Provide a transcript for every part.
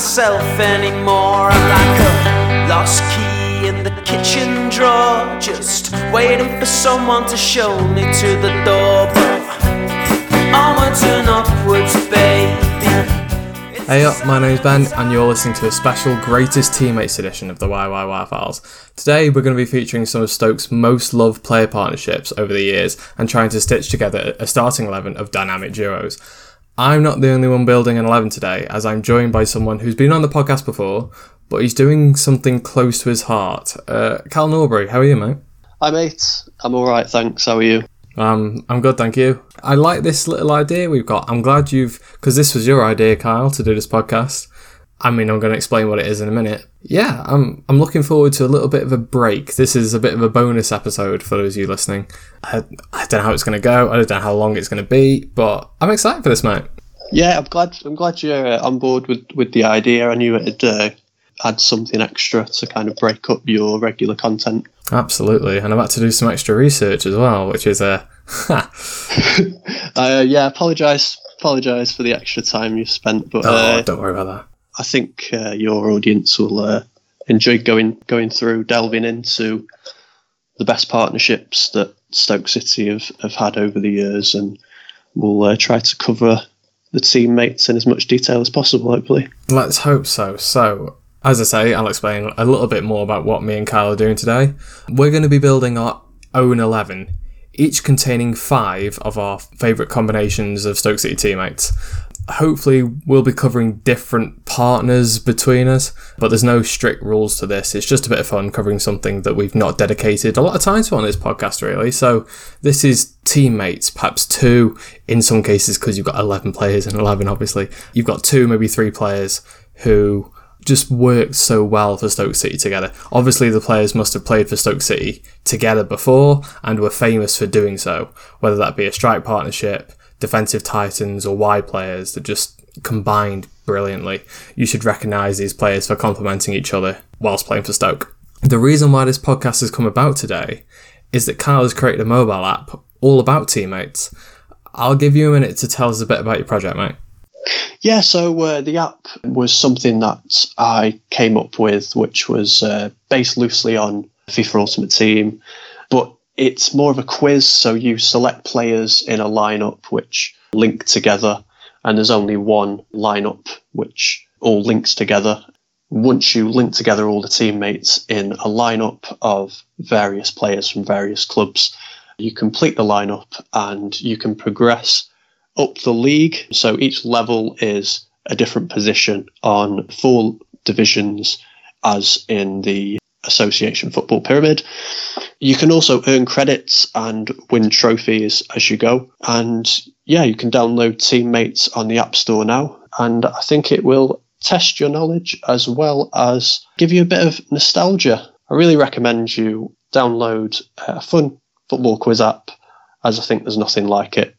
myself anymore. I'm like a lost key in the kitchen drawer, just waiting for someone to show me to the door. But onwards and upwards, baby. Hey up, my name's Ben, and you're listening to a special Greatest Teammates edition of the YYY Files. Today, we're going to be featuring some of Stoke's most loved player partnerships over the years and trying to stitch together a starting 11 of dynamic duos. I'm not the only one building an 11 today, as I'm joined by someone who's been on the podcast before, but he's doing something close to his heart. Uh, Kyle Norbury, how are you, mate? Hi, mate. I'm all right, thanks. How are you? Um, I'm good, thank you. I like this little idea we've got. I'm glad you've, because this was your idea, Kyle, to do this podcast. I mean, I'm going to explain what it is in a minute. Yeah, I'm. I'm looking forward to a little bit of a break. This is a bit of a bonus episode for those of you listening. I, I don't know how it's going to go. I don't know how long it's going to be, but I'm excited for this, mate. Yeah, I'm glad. I'm glad you're uh, on board with, with the idea. I knew it'd uh, add something extra to kind of break up your regular content. Absolutely, and I'm about to do some extra research as well, which is a. Uh, uh, yeah, apologise. Apologise for the extra time you've spent, but oh, uh, don't worry about that. I think uh, your audience will uh, enjoy going going through, delving into the best partnerships that Stoke City have, have had over the years, and we'll uh, try to cover the teammates in as much detail as possible, hopefully. Let's hope so. So, as I say, I'll explain a little bit more about what me and Kyle are doing today. We're going to be building our own 11, each containing five of our favourite combinations of Stoke City teammates. Hopefully, we'll be covering different partners between us, but there's no strict rules to this. It's just a bit of fun covering something that we've not dedicated a lot of time to on this podcast, really. So, this is teammates, perhaps two in some cases, because you've got 11 players and 11, obviously. You've got two, maybe three players who just worked so well for Stoke City together. Obviously, the players must have played for Stoke City together before and were famous for doing so, whether that be a strike partnership, defensive titans, or wide players that just combined brilliantly. You should recognise these players for complementing each other whilst playing for Stoke. The reason why this podcast has come about today is that Kyle has created a mobile app all about teammates. I'll give you a minute to tell us a bit about your project, mate. Yeah, so uh, the app was something that I came up with, which was uh, based loosely on FIFA Ultimate Team, but it's more of a quiz. So you select players in a lineup which link together, and there's only one lineup which all links together. Once you link together all the teammates in a lineup of various players from various clubs, you complete the lineup and you can progress up the league. So each level is a different position on four divisions, as in the Association Football Pyramid. You can also earn credits and win trophies as you go. And yeah, you can download Teammates on the App Store now. And I think it will test your knowledge as well as give you a bit of nostalgia. I really recommend you download a fun football quiz app, as I think there's nothing like it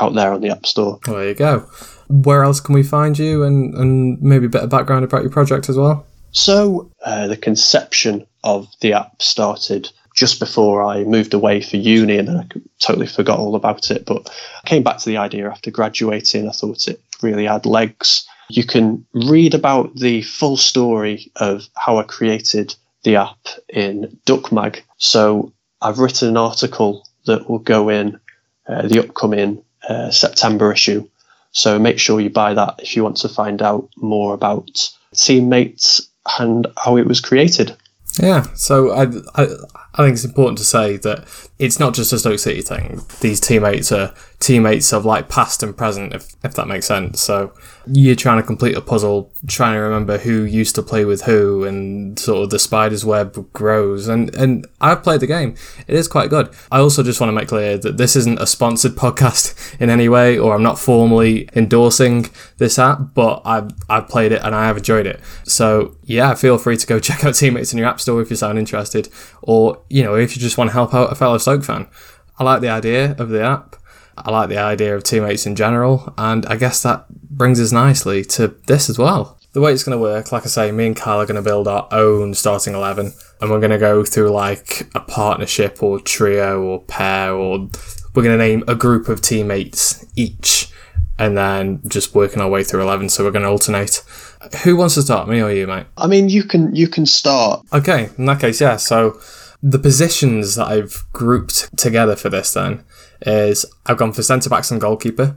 out there on the App Store. Well, there you go. Where else can we find you and, and maybe a bit of background about your project as well? So, uh, the conception of the app started just before I moved away for uni and I totally forgot all about it. But I came back to the idea after graduating. I thought it really had legs. You can read about the full story of how I created the app in DuckMag. So, I've written an article that will go in uh, the upcoming uh, September issue. So make sure you buy that if you want to find out more about teammates and how it was created. Yeah, so I, I, I think it's important to say that it's not just a Stoke City thing. These teammates are teammates of like past and present, if, if that makes sense. So you're trying to complete a puzzle, trying to remember who used to play with who, and sort of the spider's web grows. And and I've played the game; it is quite good. I also just want to make clear that this isn't a sponsored podcast in any way, or I'm not formally endorsing this app, but I've I've played it and I have enjoyed it. So yeah, feel free to go check out Teammates in your app store if you sound interested, or you know if you just want to help out a fellow Stoke fan. I like the idea of the app. I like the idea of teammates in general, and I guess that brings us nicely to this as well. The way it's going to work, like I say, me and Kyle are going to build our own starting 11, and we're going to go through like a partnership or trio or pair, or we're going to name a group of teammates each. and then just working our way through 11. So we're going to alternate. Who wants to start, me or you, mate? I mean, you can you can start. Okay, in that case, yeah. So the positions that I've grouped together for this then is I've gone for centre backs and goalkeeper.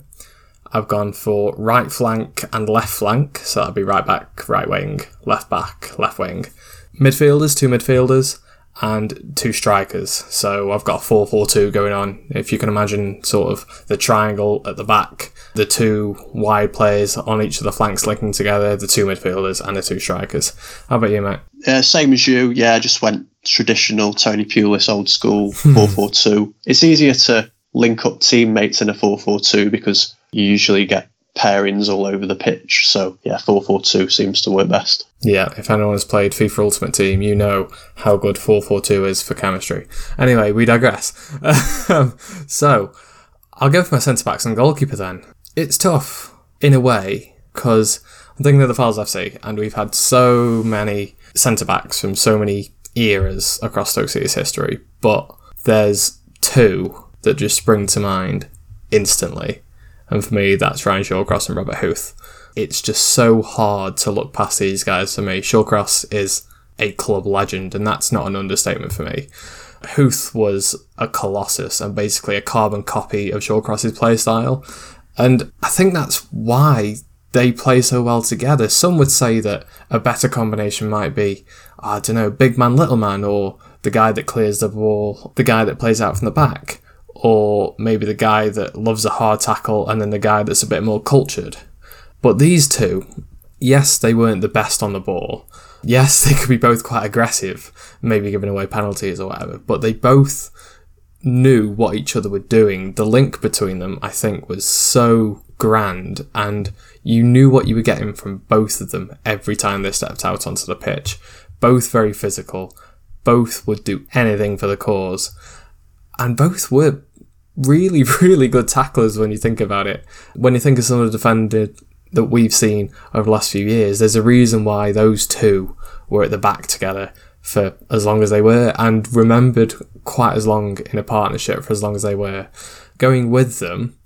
I've gone for right flank and left flank, so that'd be right back, right wing, left back, left wing. Midfielders, two midfielders, and two strikers. So I've got a 4 4 2 going on. If you can imagine sort of the triangle at the back, the two wide players on each of the flanks linking together, the two midfielders, and the two strikers. How about you, mate? Uh, same as you. Yeah, I just went traditional Tony Pulis, old school 4 4 2. It's easier to link up teammates in a 4 4 2 because you usually get pairings all over the pitch. So yeah, four four two seems to work best. Yeah, if anyone has played FIFA Ultimate Team, you know how good four four two is for chemistry. Anyway, we digress. Um, so I'll go for my centre backs and goalkeeper then. It's tough in a way because I'm thinking of the Files FC, and we've had so many centre backs from so many eras across Stoke City's history, but there's two that just spring to mind instantly and for me, that's Ryan Shawcross and Robert Huth. It's just so hard to look past these guys for me. Shawcross is a club legend, and that's not an understatement for me. Huth was a colossus and basically a carbon copy of Shawcross's play style. And I think that's why they play so well together. Some would say that a better combination might be, I don't know, big man, little man, or the guy that clears the ball, the guy that plays out from the back or maybe the guy that loves a hard tackle and then the guy that's a bit more cultured. But these two, yes, they weren't the best on the ball. Yes, they could be both quite aggressive, maybe giving away penalties or whatever, but they both knew what each other were doing. The link between them, I think, was so grand, and you knew what you were getting from both of them every time they stepped out onto the pitch. Both very physical, both would do anything for the cause, and both were really, really good tacklers when you think about it. When you think of some of the defenders that we've seen over the last few years, there's a reason why those two were at the back together for as long as they were and remembered quite as long in a partnership for as long as they were. Going with them,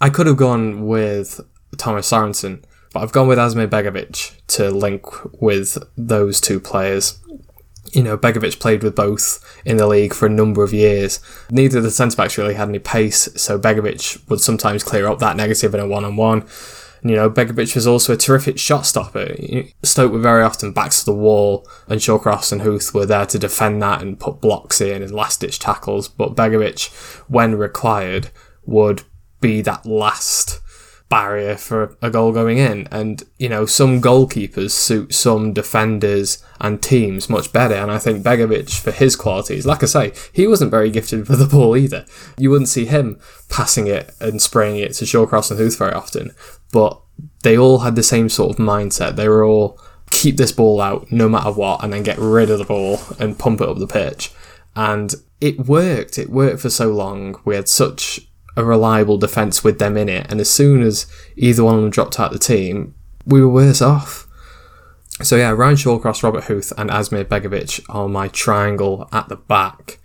I could have gone with Thomas Sorensen, but I've gone with Asmir Begovic to link with those two players you know, Begovic played with both in the league for a number of years. Neither of the centre backs really had any pace, so Begovic would sometimes clear up that negative in a one on one. You know, Begovic was also a terrific shot stopper. Stoke were very often backs to the wall, and Shawcross and Huth were there to defend that and put blocks in and last ditch tackles. But Begovic, when required, would be that last barrier for a goal going in. And, you know, some goalkeepers suit some defenders and teams much better. And I think Begovic, for his qualities, like I say, he wasn't very gifted with the ball either. You wouldn't see him passing it and spraying it to Shawcross and Huth very often. But they all had the same sort of mindset. They were all keep this ball out no matter what and then get rid of the ball and pump it up the pitch. And it worked. It worked for so long. We had such a reliable defence with them in it. And as soon as either one of them dropped out of the team, we were worse off. So yeah, Ryan Shawcross, Robert Huth, and Asmir Begovic are my triangle at the back.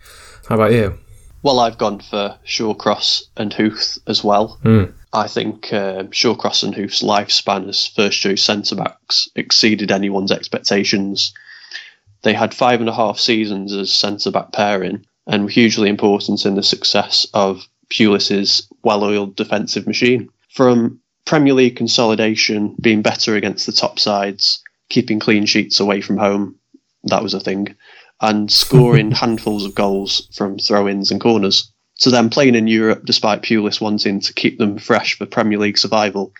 How about you? Well, I've gone for Shawcross and Huth as well. Mm. I think uh, Shawcross and Huth's lifespan as first choice centre backs exceeded anyone's expectations. They had five and a half seasons as centre back pairing and were hugely important in the success of Pulis's well-oiled defensive machine. From Premier League consolidation, being better against the top sides, keeping clean sheets away from home, that was a thing, and scoring handfuls of goals from throw-ins and corners. To them playing in Europe despite Pulis wanting to keep them fresh for Premier League survival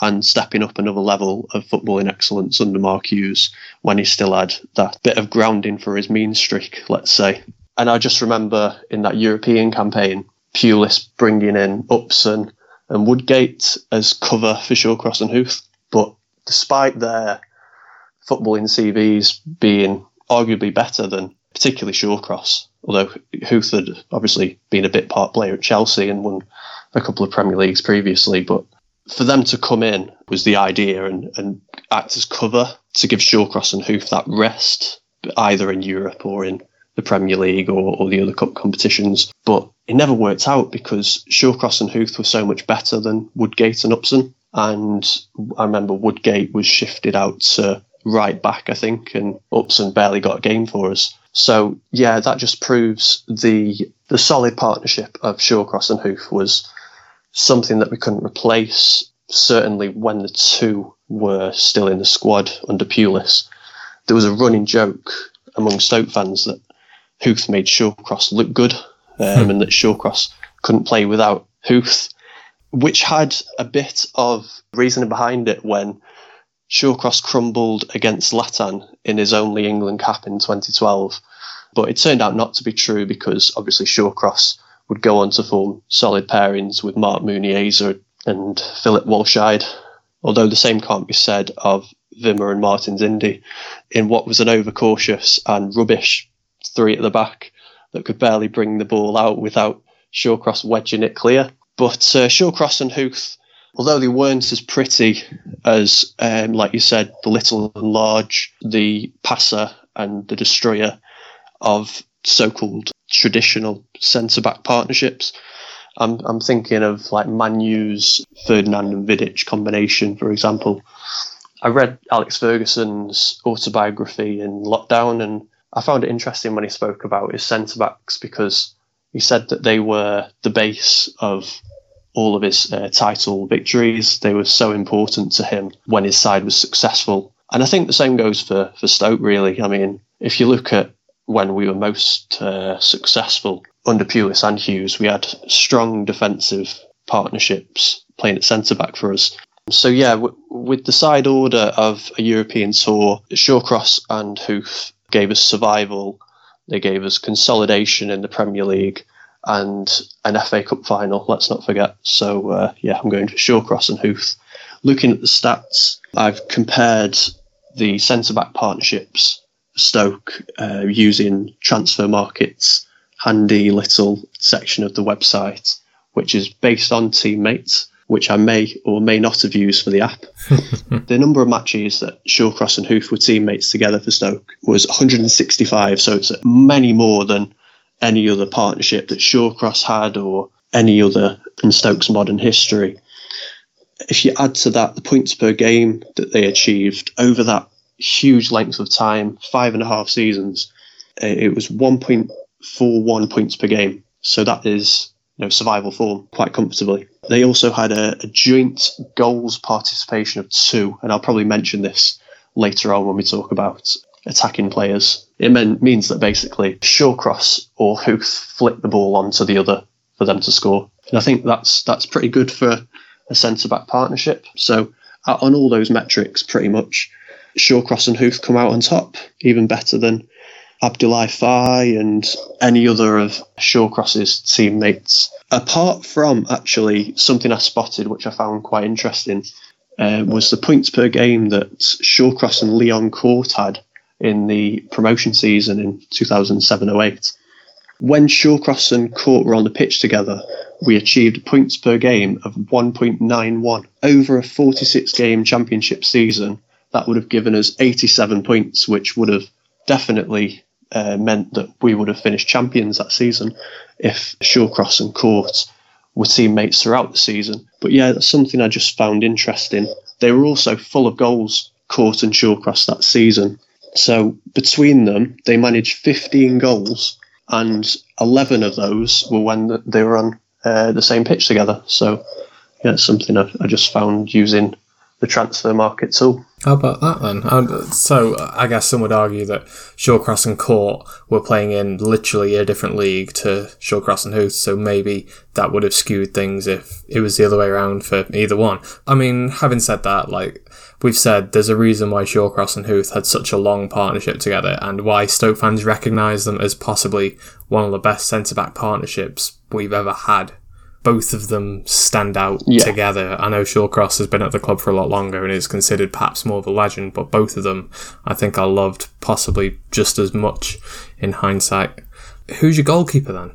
and stepping up another level of footballing excellence under Mark Hughes when he still had that bit of grounding for his mean streak, let's say. And I just remember in that European campaign, Pulis bringing in Upson and Woodgate as cover for Shawcross and Huth. But despite their footballing CVs being arguably better than particularly Shawcross, although Huth had obviously been a bit part player at Chelsea and won a couple of Premier Leagues previously, but for them to come in was the idea and, and act as cover to give Shawcross and Huth that rest, either in Europe or in the Premier League or, or the other cup competitions. But it never worked out because Shawcross and Huth were so much better than Woodgate and Upson. And I remember Woodgate was shifted out to right back, I think, and Upson barely got a game for us. So yeah, that just proves the the solid partnership of Shawcross and Huth was something that we couldn't replace. Certainly, when the two were still in the squad under Pulis, there was a running joke among Stoke fans that Huth made Shawcross look good, um, and that Shawcross couldn't play without Huth, which had a bit of reasoning behind it when Shawcross crumbled against Zlatan in his only England cap in 2012. But it turned out not to be true because obviously Shawcross would go on to form solid pairings with Marc Muniesa and Philipp Wollscheid, Although the same can't be said of Wimmer and Martins Indi in what was an overcautious and rubbish three at the back that could barely bring the ball out without Shawcross wedging it clear. But uh, Shawcross and Huth, although they weren't as pretty as, um, like you said, the little and large, the passer and the destroyer of so-called traditional centre-back partnerships. I'm, I'm thinking of like Manu's Ferdinand and Vidic combination, for example. I read Alex Ferguson's autobiography in lockdown, and I found it interesting when he spoke about his centre backs because he said that they were the base of all of his uh, title victories. They were so important to him when his side was successful. And I think the same goes for, for Stoke, really. I mean, if you look at when we were most uh, successful under Pulis and Hughes, we had strong defensive partnerships playing at centre back for us. So yeah, w- with the side order of a European tour, Shawcross and Huth gave us survival. They gave us consolidation in the Premier League and an FA Cup final. Let's not forget. So uh, yeah, I'm going for Shawcross and Huth. Looking at the stats, I've compared the centre back partnerships Stoke uh, using transfer markets handy little section of the website, which is based on teammates, which I may or may not have used for the app. the number of matches that Shawcross and Huth were teammates together for Stoke was 165, so it's many more than any other partnership that Shawcross had or any other in Stoke's modern history. If you add to that the points per game that they achieved over that huge length of time, five and a half seasons, it was 1.41 points per game. So that is know, survival form quite comfortably. They also had a, a, joint goals participation of two, and I'll probably mention this later on when we talk about attacking players. It meant, means that basically Shawcross or Huth flick the ball onto the other for them to score. And I think that's that's pretty good for a centre back partnership. So on all those metrics, pretty much, Shawcross and Huth come out on top, even better than Abdoulaye Faye and any other of Shawcross's teammates. Apart from actually something I spotted, which I found quite interesting, uh, was the points per game that Shawcross and Leon Court had in the promotion season in 2007-08. When Shawcross and Court were on the pitch together, we achieved points per game of 1.91 over a 46 game championship season. That would have given us 87 points, which would have definitely uh, meant that we would have finished champions that season if Shawcross and Court were teammates throughout the season. But yeah, that's something I just found interesting. They were also full of goals, Court and Shawcross that season. So between them, they managed 15 goals, and 11 of those were when they were on uh, the same pitch together. So yeah, it's something I, I just found using the transfer market tool. How about that then? And so I guess some would argue that Shawcross and Court were playing in literally a different league to Shawcross and Huth, so maybe that would have skewed things if it was the other way around for either one. I mean, having said that, like we've said, there's a reason why Shawcross and Huth had such a long partnership together and why Stoke fans recognise them as possibly one of the best centre back partnerships we've ever had both of them stand out yeah. together. I know Shawcross has been at the club for a lot longer and is considered perhaps more of a legend, but both of them I think are loved possibly just as much in hindsight. Who's your goalkeeper then?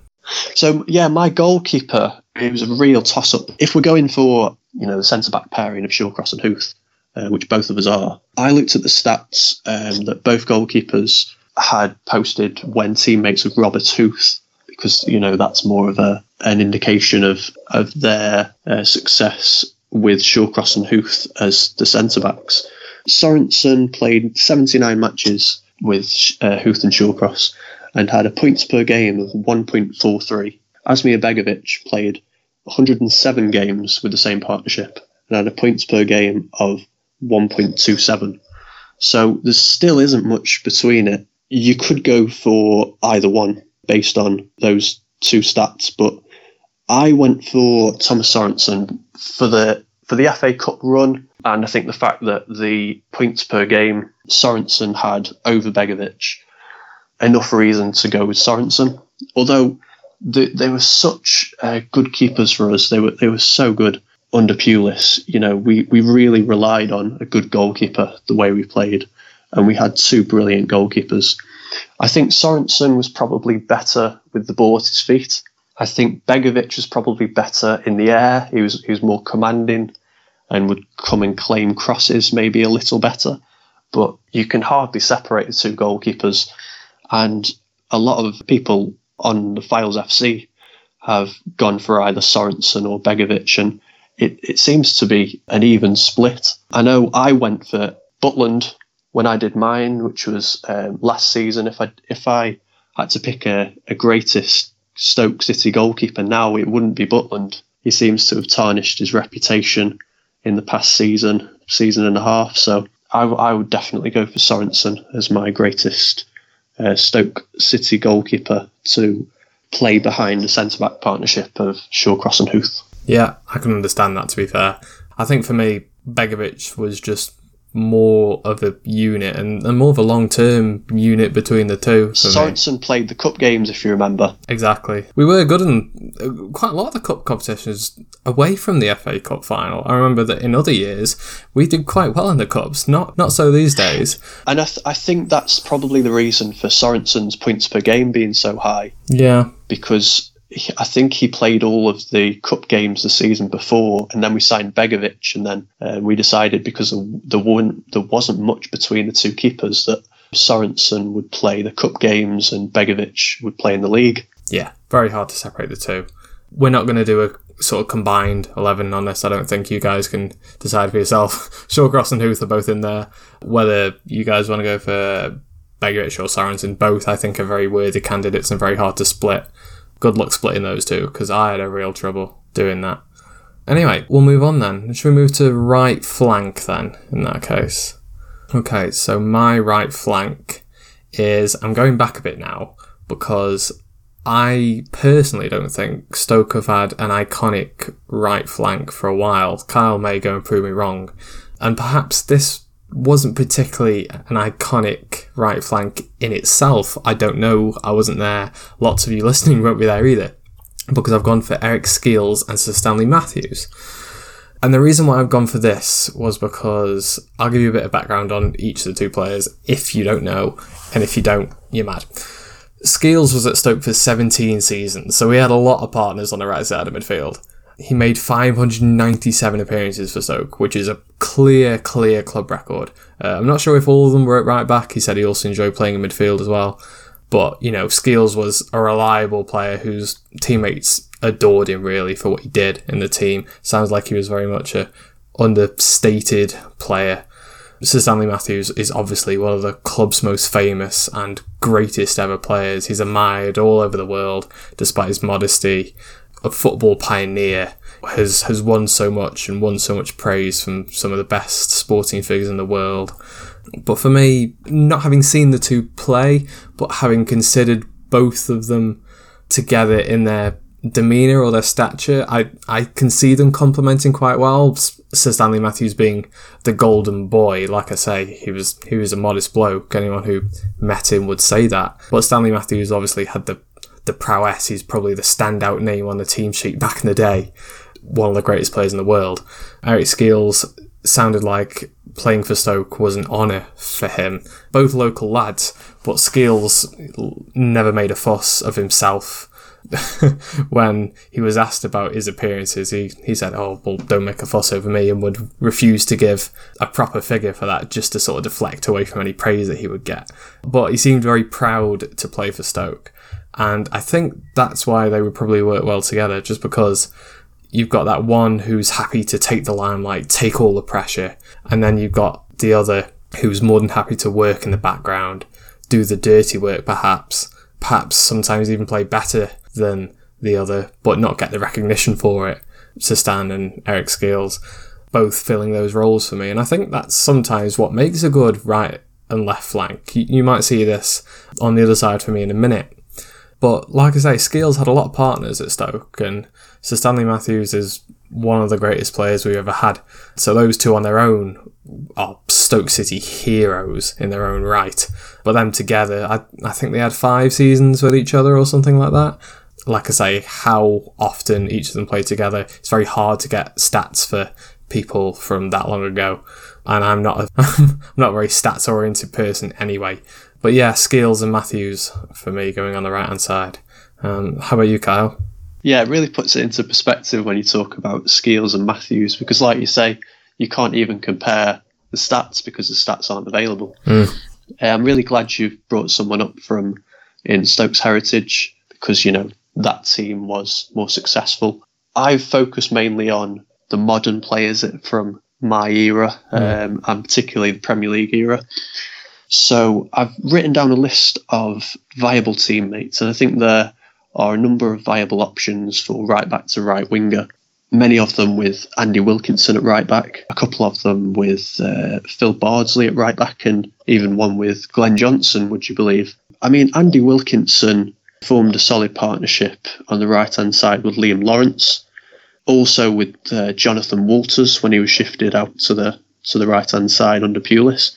So yeah, my goalkeeper it was a real toss up. If we're going for you know the centre back pairing of Shawcross and Huth, uh, which both of us are, I looked at the stats um, that both goalkeepers had posted when teammates with Robert Huth because you know that's more of a an indication of of their uh, success with Shawcross and Huth as the centre backs. Sorensen played 79 matches with uh, Huth and Shawcross and had a points per game of 1.43. Asmir Begovic played 107 games with the same partnership and had a points per game of 1.27. So there still isn't much between it. You could go for either one based on those two stats, but I went for Thomas Sorensen for the for the FA Cup run, and I think the fact that the points per game Sorensen had over Begovic, enough reason to go with Sorensen. Although they, they were such uh, good keepers for us, they were they were so good under Pulis. You know, we we really relied on a good goalkeeper the way we played, and we had two brilliant goalkeepers. I think Sorensen was probably better with the ball at his feet. I think Begovic was probably better in the air. He was he was more commanding and would come and claim crosses maybe a little better. But you can hardly separate the two goalkeepers. And a lot of people on the Files FC have gone for either Sorensen or Begovic, and it, it seems to be an even split. I know I went for Butland when I did mine, which was um, last season. If I if I had to pick a, a greatest Stoke City goalkeeper now, it wouldn't be Butland. He seems to have tarnished his reputation in the past season, season and a half. So I, I would definitely go for Sorensen as my greatest uh, Stoke City goalkeeper to play behind the centre back partnership of Shawcross and Huth. Yeah, I can understand that. To be fair, I think for me, Begovic was just more of a unit and, and more of a long term unit between the two. Sorensen played the cup games, if you remember. Exactly. We were good in quite a lot of the cup competitions away from the FA Cup final. I remember that in other years we did quite well in the cups. Not not so these days. And I, th- I think that's probably the reason for Sorensen's points per game being so high. Yeah. Because I think he played all of the cup games the season before, and then we signed Begovic, and then uh, we decided because there one there wasn't much between the two keepers that Sorensen would play the cup games and Begovic would play in the league. Yeah, very hard to separate the two. We're not going to do a sort of combined 11 on this. I don't think you guys can decide for yourself. Shawcross and Huth are both in there. Whether you guys want to go for Begovic or Sorensen, both I think are very worthy candidates and very hard to split good luck splitting those two because I had a real trouble doing that. Anyway, we'll move on then. Should we move to right flank then, in that case? Okay, so my right flank is. I'm going back a bit now because I personally don't think Stoke have had an iconic right flank for a while. Kyle may go and prove me wrong. And perhaps this wasn't particularly an iconic right flank in itself. I don't know. I wasn't there. Lots of you listening won't be there either. Because I've gone for Eric Skeels and Sir Stanley Matthews. And the reason why I've gone for this was because I'll give you a bit of background on each of the two players if you don't know, and if you don't, you're mad. Skeels was at Stoke for 17 seasons, so we had a lot of partners on the right side of midfield. He made 597 appearances for Stoke, which is a clear, clear club record. Uh, I'm not sure if all of them were at right back. He said he also enjoyed playing in midfield as well. But, you know, Skeels was a reliable player whose teammates adored him really for what he did in the team. Sounds like he was very much a understated player. Sir Stanley Matthews is obviously one of the club's most famous and greatest ever players. He's admired all over the world despite his modesty a football pioneer has has won so much and won so much praise from some of the best sporting figures in the world. But for me, not having seen the two play, but having considered both of them together in their demeanour or their stature, I, I can see them complementing quite well. Sir Stanley Matthews being the golden boy, like I say, he was he was a modest bloke. Anyone who met him would say that. But Stanley Matthews obviously had the the prowess. He's probably the standout name on the team sheet back in the day. One of the greatest players in the world. Eric Skeels sounded like playing for Stoke was an honour for him. Both local lads, but Skeels never made a fuss of himself. when he was asked about his appearances, he, he said, Oh, well, don't make a fuss over me, and would refuse to give a proper figure for that just to sort of deflect away from any praise that he would get. But he seemed very proud to play for Stoke. And I think that's why they would probably work well together, just because you've got that one who's happy to take the limelight, take all the pressure, and then you've got the other who's more than happy to work in the background, do the dirty work perhaps, perhaps sometimes even play better than the other, but not get the recognition for it. Stan and Eric Skeels both filling those roles for me, and I think that's sometimes what makes a good right and left flank. You, might see this on the other side for me in a minute. But like I say, Skeels had a lot of partners at Stoke, and Sir Stanley Matthews is one of the greatest players we've ever had. So those two on their own are Stoke City heroes in their own right. But them together, I, I think they had five seasons with each other or something like that. Like I say, how often each of them played together, it's very hard to get stats for people from that long ago. And I'm not a, I'm not a very stats oriented person anyway. But yeah, Skeels and Matthews for me going on the right hand side. Um, how about you, Kyle? Yeah, it really puts it into perspective when you talk about Skeels and Matthews because, like you say, you can't even compare the stats because the stats aren't available. Mm. I'm really glad you've brought someone up from in Stokes Heritage because you know that team was more successful. I've focused mainly on the modern players from my era, mm. um, and particularly the Premier League era. So I've written down a list of viable teammates, and I think there are a number of viable options for right back to right winger. Many of them with Andy Wilkinson at right back, a couple of them with uh, Phil Bardsley at right back, and even one with Glenn Johnson, would you believe? I mean, Andy Wilkinson formed a solid partnership on the right hand side with Liam Lawrence, also with uh, Jonathan Walters when he was shifted out to the to the right hand side under Pulis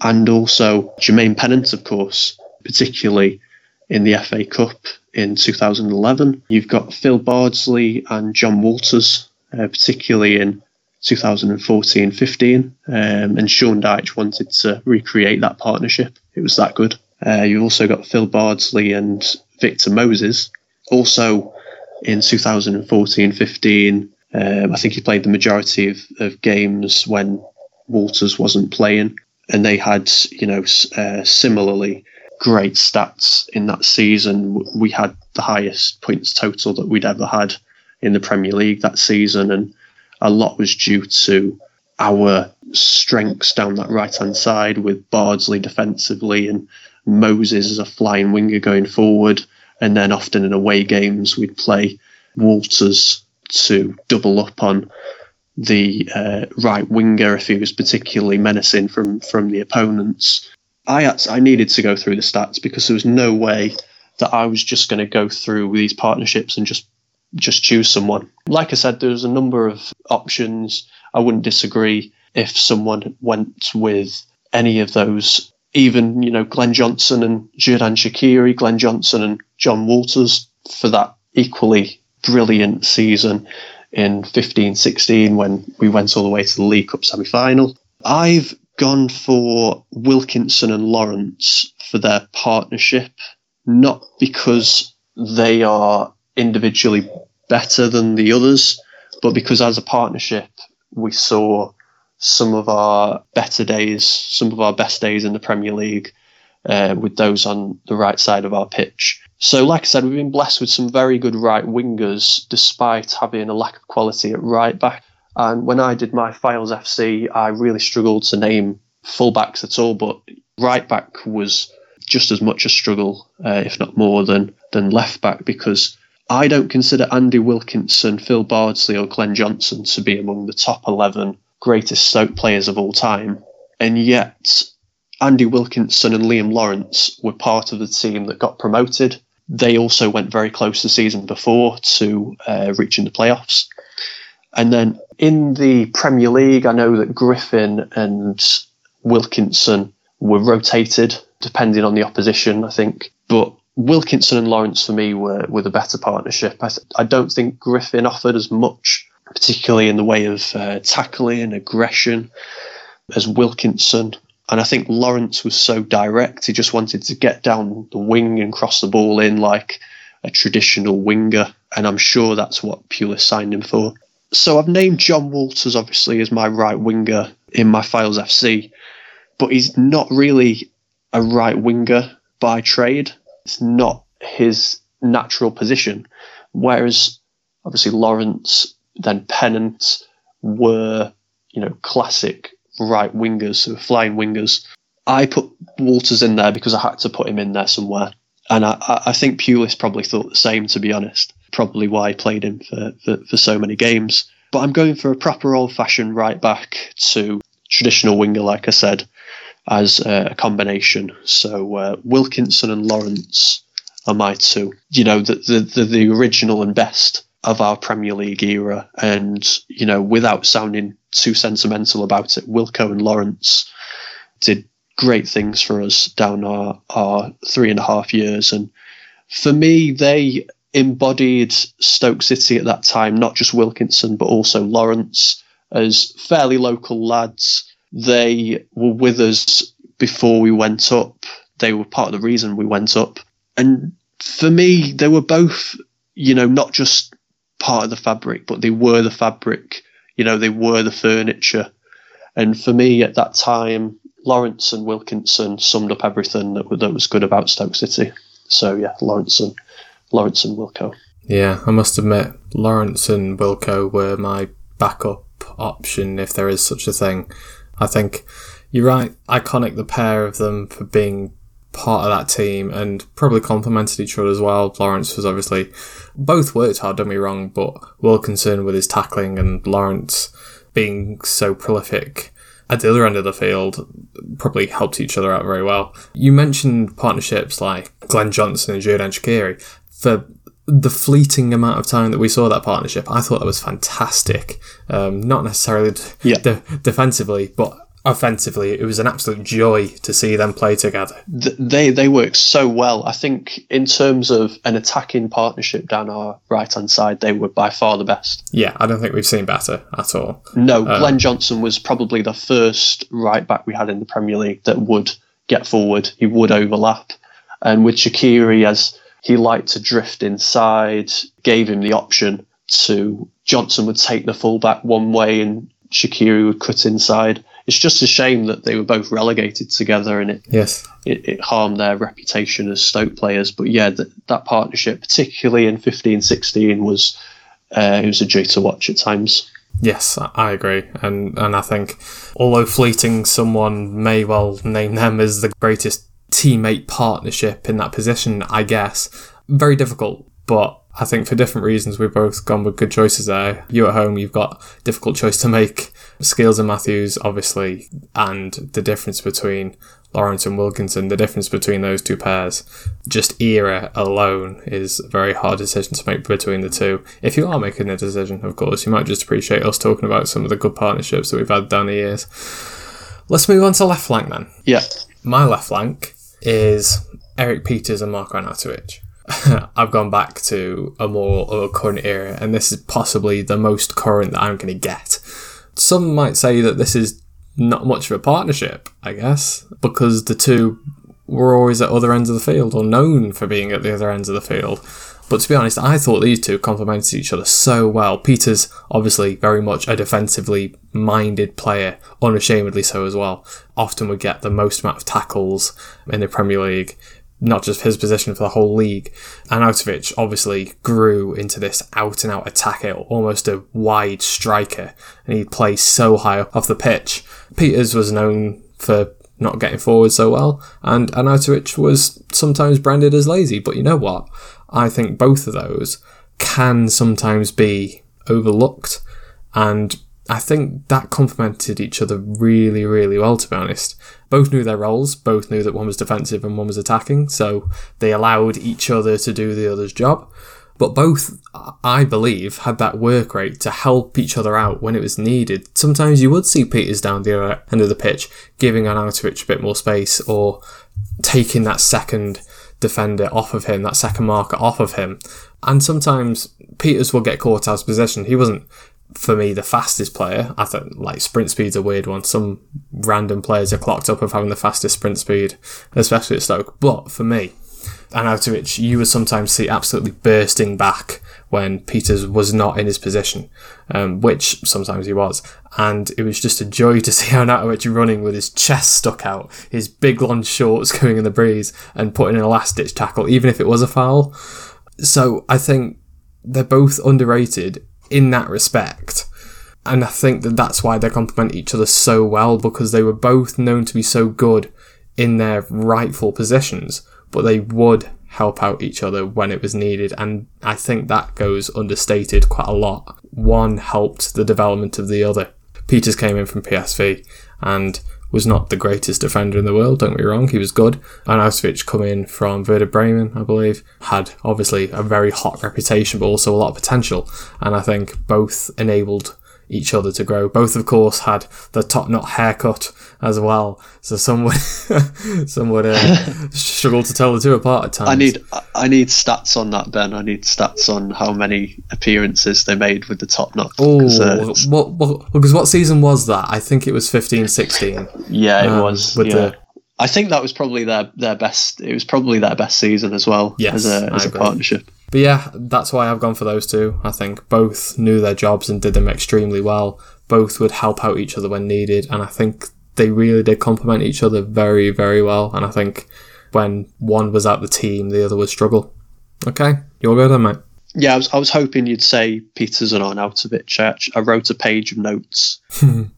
and also Jermaine Pennant, of course, particularly in the FA Cup in 2011. You've got Phil Bardsley and John Walters, uh, particularly in 2014 15. Um, and Sean Dyche wanted to recreate that partnership. It was that good. Uh, you've also got Phil Bardsley and Victor Moses. Also in 2014 15, um, I think he played the majority of, of games when Walters wasn't playing and they had you know uh, similarly great stats in that season. We had the highest points total that we'd ever had in the Premier League that season, and a lot was due to our strengths down that right hand side with Bardsley defensively and Moses as a flying winger going forward. And then often in away games, we'd play Walters to double up on the uh, right winger if he was particularly menacing from from the opponents. I had, I needed to go through the stats because there was no way that I was just going to go through these partnerships and just just choose someone. Like I said, there's a number of options. I wouldn't disagree if someone went with any of those. Even you know Glenn Johnson and Xherdan Shaqiri, Glenn Johnson and John Walters for that equally brilliant season in 15 16 when we went all the way to the League Cup semi final. I've gone for Wilkinson and Lawrence for their partnership, not because they are individually better than the others, but because as a partnership, we saw some of our better days, some of our best days in the Premier League uh, with those on the right side of our pitch. So, like I said, we've been blessed with some very good right wingers, despite having a lack of quality at right back. And when I did my Files FC, I really struggled to name fullbacks at all, but right back was just as much a struggle, uh, if not more, than than left back because I don't consider Andy Wilkinson, Phil Bardsley, or Glenn Johnson to be among the top 11 greatest Stoke players of all time. And yet, Andy Wilkinson and Liam Lawrence were part of the team that got promoted they also went very close the season before to uh, reaching the playoffs. And then in the Premier League, I know that Griffin and Wilkinson were rotated depending on the opposition, I think. But Wilkinson and Lawrence for me were, were the better partnership. I, th- I don't think Griffin offered as much, particularly in the way of uh, tackling, and aggression, as Wilkinson. And I think Lawrence was so direct; he just wanted to get down the wing and cross the ball in like a traditional winger, and I'm sure that's what Pulis signed him for. So I've named John Walters obviously as my right winger in my Files FC, but he's not really a right winger by trade. It's not his natural position. Whereas obviously Lawrence, then Pennant were, you know, classic right wingers, so flying wingers. I put Walters in there because I had to put him in there somewhere. And I, I think Pulis probably thought the same, to be honest. Probably why I played him for, for, for so many games. But I'm going for a proper old fashioned right back to traditional winger, like I said, as a combination. So uh, Wilkinson and Lawrence are my two. You know, the, the, the, the original and best of our Premier League era. And, you know, without sounding too sentimental about it, Wilco and Lawrence did great things for us down our, our three and a half years. And for me, they embodied Stoke City at that time, not just Wilkinson, but also Lawrence, as fairly local lads. They were with us before we went up. They were part of the reason we went up. And for me, they were both, you know, not just part of the fabric, but they were the fabric. You know, they were the furniture. And for me at that time, Lawrence and Wilkinson summed up everything that, that was good about Stoke City. So yeah, Lawrence and Lawrence and Wilco. Yeah, I must admit, Lawrence and Wilco were my backup option if there is such a thing. I think you're right, iconic the pair of them for being part of that team and probably complemented each other as well. Lawrence was obviously both worked hard, don't me wrong, but Wilkinson with his tackling and Lawrence being so prolific at the other end of the field probably helped each other out very well. You mentioned partnerships like Glenn Johnson and Xherdan Shaqiri. For the fleeting amount of time that we saw that partnership, I thought that was fantastic. Um, not necessarily yeah. de- defensively, but offensively, it was an absolute joy to see them play together. They they work so well. I think in terms of an attacking partnership down our right hand side, they were by far the best. Yeah, I don't think we've seen better at all. No, um, Glenn Johnson was probably the first right back we had in the Premier League that would get forward. He would overlap, and with Shaqiri as he liked to drift inside, gave him the option to Johnson would take the fullback one way and Shaqiri would cut inside it's just a shame that they were both relegated together and it yes it, it harmed their reputation as Stoke players. But yeah, that, that partnership, particularly in 15-16, was uh, it was a joy to watch at times. Yes, I agree, and and I think although fleeting, someone may well name them as the greatest teammate partnership in that position. I guess very difficult, but I think for different reasons we've both gone with good choices there. You at home, you've got difficult choice to make. Skeels and Matthews, obviously, and the difference between Lawrence and Wilkinson, the difference between those two pairs, just era alone is a very hard decision to make between the two. If you are making a decision, of course, you might just appreciate us talking about some of the good partnerships that we've had down the years. Let's move on to left flank then. Yeah. My left flank is Erik Pieters and Marko Arnautovic. I've gone back to a more a current era, and this is possibly the most current that I'm going to get. Some might say that this is not much of a partnership, I guess, because the two were always at other ends of the field or known for being at the other ends of the field. But to be honest, I thought these two complemented each other so well. Pieters obviously, very much a defensively minded player, unashamedly so as well. Often would get the most amount of tackles in the Premier League not just his position for the whole league. Arnautovic obviously grew into this out and out attacker, almost a wide striker, and he plays so high off the pitch. Pieters was known for not getting forward so well, and Arnautovic was sometimes branded as lazy. But you know what? I think both of those can sometimes be overlooked, and I think that complemented each other really, really well, to be honest. Both knew their roles, both knew that one was defensive and one was attacking, so they allowed each other to do the other's job. But both, I believe, had that work rate to help each other out when it was needed. Sometimes you would see Pieters down the other end of the pitch, giving Arnautovic a bit more space or taking that second defender off of him, that second marker off of him. And sometimes Pieters will get caught out of position. He wasn't for me the fastest player. I think like sprint speed's a weird one. Some random players are clocked up of having the fastest sprint speed, especially at Stoke. But for me, Arnautovic, you would sometimes see absolutely bursting back when Pieters was not in his position, um, which sometimes he was. And it was just a joy to see Arnautovic running with his chest stuck out, his big long shorts going in the breeze, and putting in a last ditch tackle, even if it was a foul. So I think they're both underrated in that respect. And I think that that's why they complement each other so well because they were both known to be so good in their rightful positions, but they would help out each other when it was needed. And I think that goes understated quite a lot. One helped the development of the other. Pieters came in from PSV and was not the greatest defender in the world, don't get me wrong, he was good. Arnautovic come in from Werder Bremen, I believe, had obviously a very hot reputation but also a lot of potential. And I think both enabled each other to grow. Both, of course, had the top knot haircut as well, so some would some would uh, struggle to tell the two apart at times. I need I need stats on that, Ben. I need stats on how many appearances they made with the top knot. Oh, uh, what, what, because what season was that? I think it was 15, 16. Yeah, it um, was. With yeah. the I think that was probably their their best. It was probably their best season as well. Yes, as a, as a partnership. But yeah, that's why I've gone for those two. I think both knew their jobs and did them extremely well. Both would help out each other when needed, and I think they really did complement each other very, very well. And I think when one was out the team, the other would struggle. Okay, you're good, then, mate. Yeah, I was, I was hoping you'd say Pieters and Arnautovic. I, I wrote a page of notes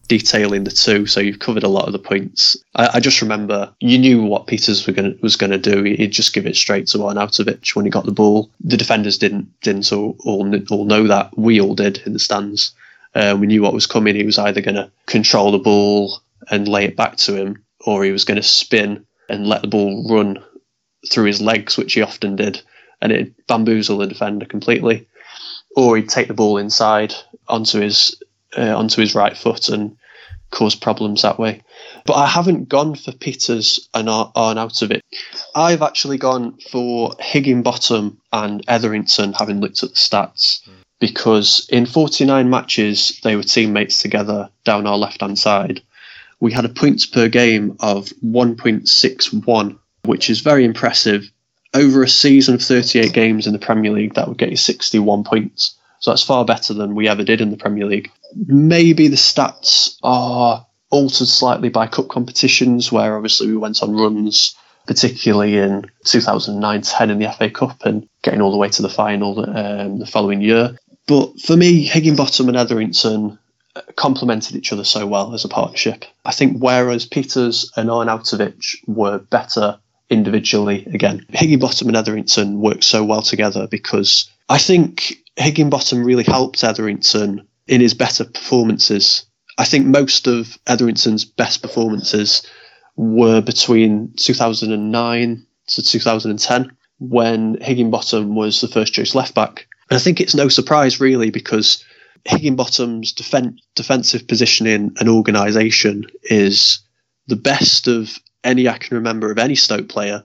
detailing the two, so you've covered a lot of the points. I, I just remember you knew what Pieters were gonna, was going to do. He'd just give it straight to Arnautovic when he got the ball. The defenders didn't didn't all, all, all know that. We all did in the stands. Uh, we knew what was coming. He was either going to control the ball and lay it back to him, or he was going to spin and let the ball run through his legs, which he often did and it'd bamboozle the defender completely. Or he'd take the ball inside onto his uh, onto his right foot and cause problems that way. But I haven't gone for Pieters and Arnautovic. I've actually gone for Higginbotham and Etherington, having looked at the stats, because in 49 matches they were teammates together down our left hand side. We had a points per game of 1.61, which is very impressive over a season of 38 games in the Premier League, that would get you 61 points. So that's far better than we ever did in the Premier League. Maybe the stats are altered slightly by cup competitions, where obviously we went on runs, particularly in 2009 10 in the FA Cup and getting all the way to the final um, the following year. But for me, Higginbotham and Etherington complemented each other so well as a partnership. I think whereas Pieters and Arnautovic were better individually again. Higginbotham and Etherington work so well together because I think Higginbotham really helped Etherington in his better performances. I think most of Etherington's best performances were between 2009 to 2010 when Higginbotham was the first choice left back. And I think it's no surprise really because Higginbotham's defen- defensive positioning and organisation is the best of any I can remember of any Stoke player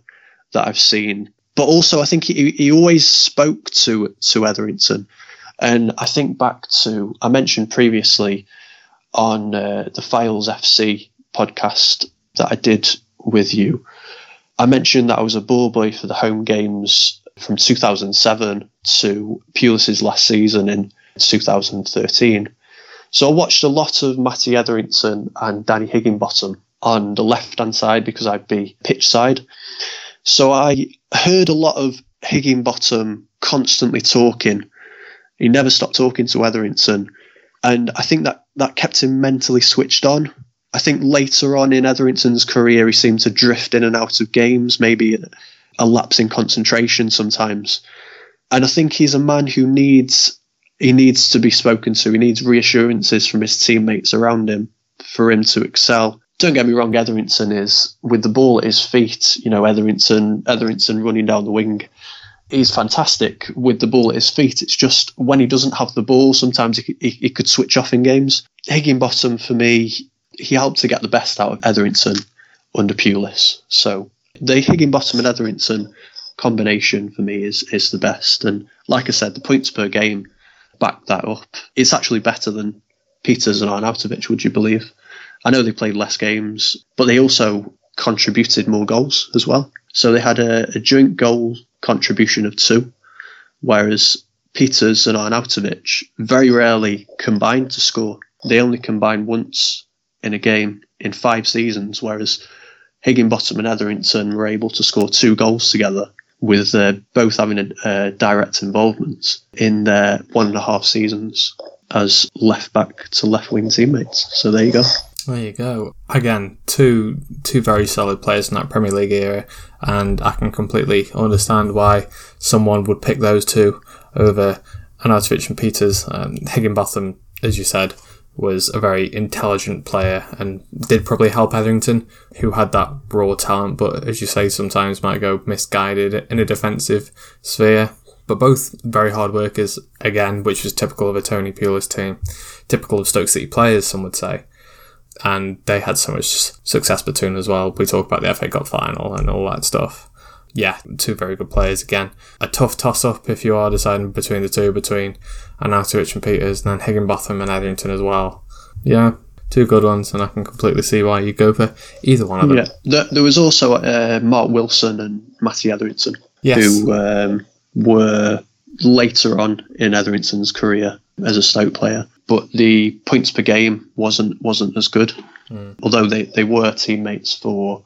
that I've seen. But also, I think he, he always spoke to to Etherington, and I think back to I mentioned previously on uh, the Files FC podcast that I did with you. I mentioned that I was a ball boy for the home games from 2007 to Pulis's last season in 2013. So I watched a lot of Matty Etherington and Danny Higginbotham on the left hand side because I'd be pitch side. So I heard a lot of Higginbotham constantly talking. He never stopped talking to Etherington. And I think that, that kept him mentally switched on. I think later on in Etherington's career, he seemed to drift in and out of games, maybe a lapse in concentration sometimes. And I think he's a man who needs he needs to be spoken to. He needs reassurances from his teammates around him for him to excel don't get me wrong, Etherington is with the ball at his feet. You know, Etherington, Etherington running down the wing. He's fantastic with the ball at his feet. It's just when he doesn't have the ball, sometimes he, he, he could switch off in games. Higginbotham, for me, he helped to get the best out of Etherington under Pulis. So the Higginbotham and Etherington combination for me is is the best. And like I said, the points per game back that up. It's actually better than Pieters and Arnautovic, would you believe? I know they played less games, but they also contributed more goals as well. So they had a, a joint goal contribution of two, whereas Pieters and Arnautovic very rarely combined to score. They only combined once in a game in five seasons, whereas Higginbotham and Etherington were able to score two goals together, with uh, both having a uh, direct involvement in their one and a half seasons as left back to left wing teammates. So there you go. There you go. Again, two two very solid players in that Premier League era, and I can completely understand why someone would pick those two over Arnautovic and Pieters. Um, Higginbotham, as you said, was a very intelligent player and did probably help Etherington, who had that raw talent, but as you say, sometimes might go misguided in a defensive sphere. But both very hard workers, again, which was typical of a Tony Pulis team, typical of Stoke City players, some would say and they had so much success between as well. We talk about the FA Cup final and all that stuff. Yeah, two very good players again. A tough toss up if you are deciding between the two, between Arnautovic and Pieters, and then Higginbotham and Etherington as well. Yeah, two good ones, and I can completely see why you go for either one of them. Yeah, there, there was also uh, Mark Wilson and Matty Etherington, Yes. who um, were later on in Etherington's career as a Stoke player, but the points per game wasn't wasn't as good. Hmm. Although they, they were teammates for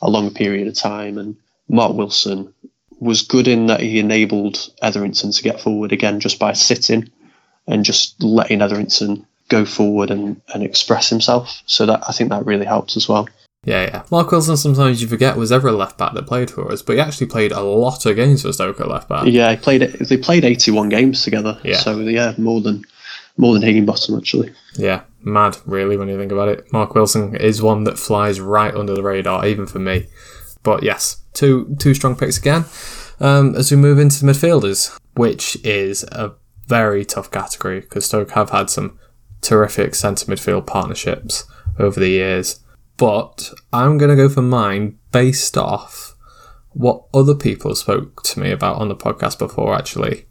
a long period of time, and Mark Wilson was good in that he enabled Etherington to get forward again just by sitting and just letting Etherington go forward and, and express himself. So that I think that really helped as well. Yeah, yeah. Mark Wilson, sometimes you forget, was ever a left back that played for us, but he actually played a lot of games for Stoke at left back. Yeah, he played it. They played eighty-one games together. Yeah. So yeah, more than more than Higginbotham actually. Yeah, mad, really, when you think about it. Mark Wilson is one that flies right under the radar, even for me. But yes, two two strong picks again. Um, as we move into the midfielders, which is a very tough category because Stoke have had some terrific centre midfield partnerships over the years. But I'm going to go for mine based off what other people spoke to me about on the podcast before, actually.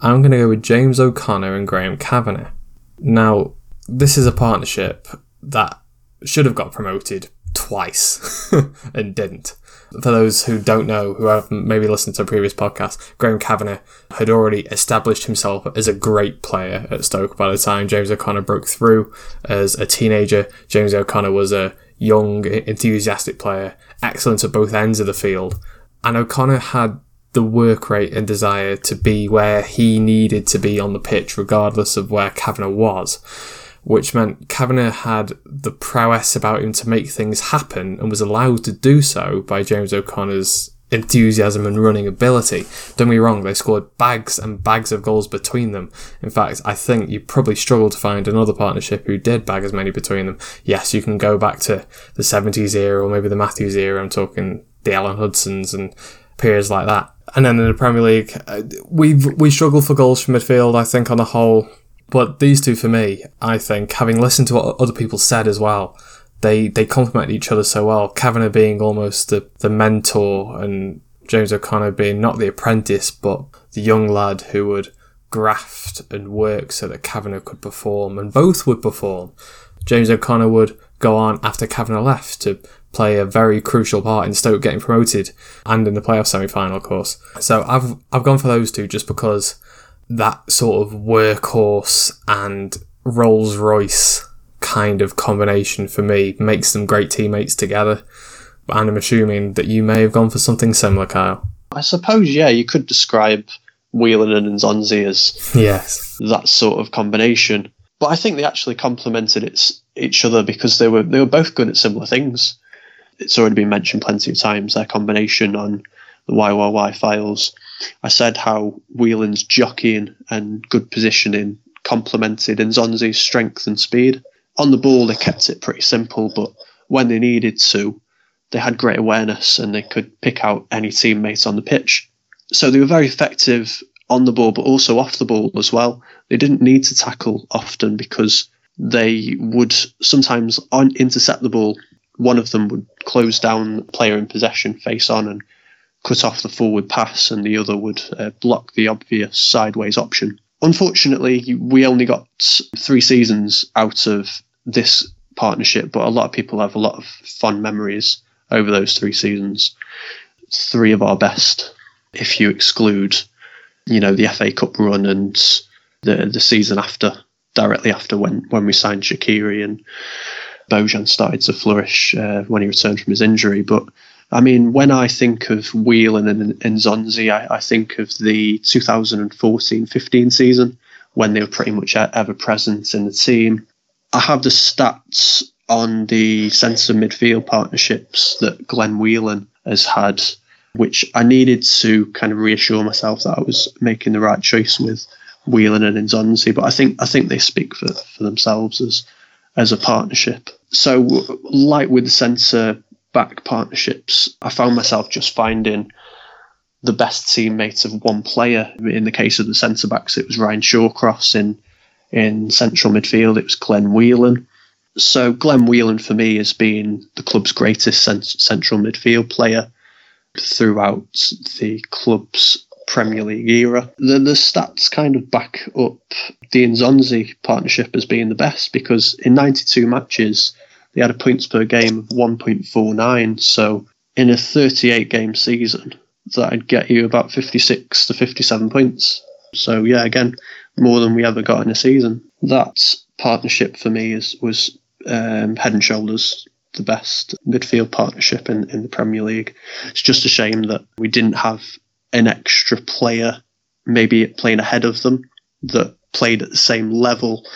I'm going to go with James O'Connor and Graham Kavanagh. Now, this is a partnership that should have got promoted twice and didn't. For those who don't know, who have maybe listened to a previous podcast, Graham Kavanagh had already established himself as a great player at Stoke by the time James O'Connor broke through as a teenager. James O'Connor was a young, enthusiastic player, excellent at both ends of the field. And O'Connor had the work rate and desire to be where he needed to be on the pitch, regardless of where Kavanagh was. Which meant Kavanagh had the prowess about him to make things happen and was allowed to do so by James O'Connor's enthusiasm and running ability. Don't me wrong, they scored bags and bags of goals between them. In fact, I think you probably struggle to find another partnership who did bag as many between them. Yes, you can go back to the 70s era or maybe the Matthews era. I'm talking the Alan Hudsons and peers like that. And then in the Premier League, uh, we we struggle for goals from midfield. I think on the whole, but these two for me, I think, having listened to what other people said as well, they they complement each other so well. Kavanagh being almost the the mentor, and James O'Connor being not the apprentice, but the young lad who would graft and work so that Kavanagh could perform, and both would perform. James O'Connor would go on after Kavanagh left to play a very crucial part in Stoke getting promoted and in the playoff semi final, of course. So I've I've gone for those two just because that sort of workhorse and Rolls Royce kind of combination for me makes them great teammates together. And I'm assuming that you may have gone for something similar, Kyle. I suppose yeah, you could describe Whelan and Nzonzi as Yes. that sort of combination. But I think they actually complemented its, each other because they were they were both good at similar things. It's already been mentioned plenty of times their combination on the YYY files. I said how Whelan's jockeying and good positioning complemented Nzonzi's strength and speed. On the ball, they kept it pretty simple, but when they needed to, they had great awareness and they could pick out any teammate on the pitch. So they were very effective on the ball, but also off the ball as well. They didn't need to tackle often because they would sometimes on, intercept the ball. One of them would close down the player in possession face on and cut off the forward pass, and the other would uh, block the obvious sideways option. Unfortunately, we only got three seasons out of this partnership, but a lot of people have a lot of fond memories over those three seasons. Three of our best, if you exclude, you know, the FA Cup run and the the season after, directly after when when we signed Shaqiri and Bojan started to flourish uh, when he returned from his injury. But I mean, when I think of Whelan and, and Nzonzi, I, I think of the 2014-15 season when they were pretty much ever present in the team. I have the stats on the centre midfield partnerships that Glenn Whelan has had, which I needed to kind of reassure myself that I was making the right choice with Whelan and Nzonzi. But I think I think they speak for, for themselves as as a partnership. So, like with the centre back partnerships, I found myself just finding the best teammates of one player. In the case of the centre backs, it was Ryan Shawcross. In in central midfield, it was Glenn Whelan. So Glenn Whelan for me has been the club's greatest central midfield player throughout the club's Premier League era. The, the stats kind of back up the Nzonzi partnership as being the best because in 92 matches, they had a points per game of 1.49. So in a 38 game season, that'd get you about 56 to 57 points. So yeah, again, more than we ever got in a season. That partnership for me is was um, head and shoulders the best midfield partnership in, in the Premier League. It's just a shame that we didn't have an extra player, maybe playing ahead of them, that played at the same level.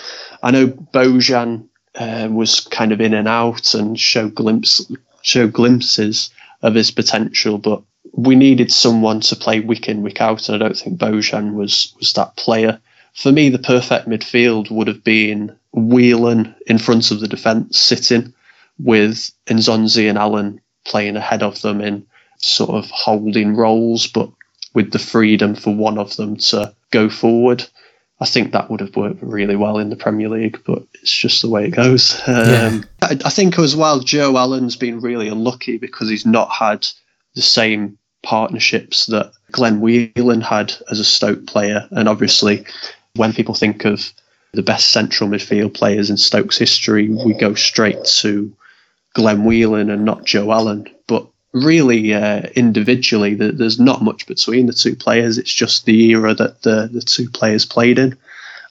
I know Bojan uh, was kind of in and out and showed glimpse showed glimpses of his potential, but we needed someone to play week in week out, and I don't think Bojan was was that player. For me, the perfect midfield would have been Whelan in front of the defence, sitting with Nzonzi and Allen playing ahead of them in sort of holding roles, but with the freedom for one of them to go forward. I think that would have worked really well in the Premier League, but it's just the way it goes. Um. I, I, think as well, Joe Allen's been really unlucky because he's not had the same partnerships that Glenn Whelan had as a Stoke player. And obviously, when people think of the best central midfield players in Stoke's history, we go straight to Glenn Whelan and not Joe Allen. But really uh, individually, there's not much between the two players. It's just the era that the, the two players played in.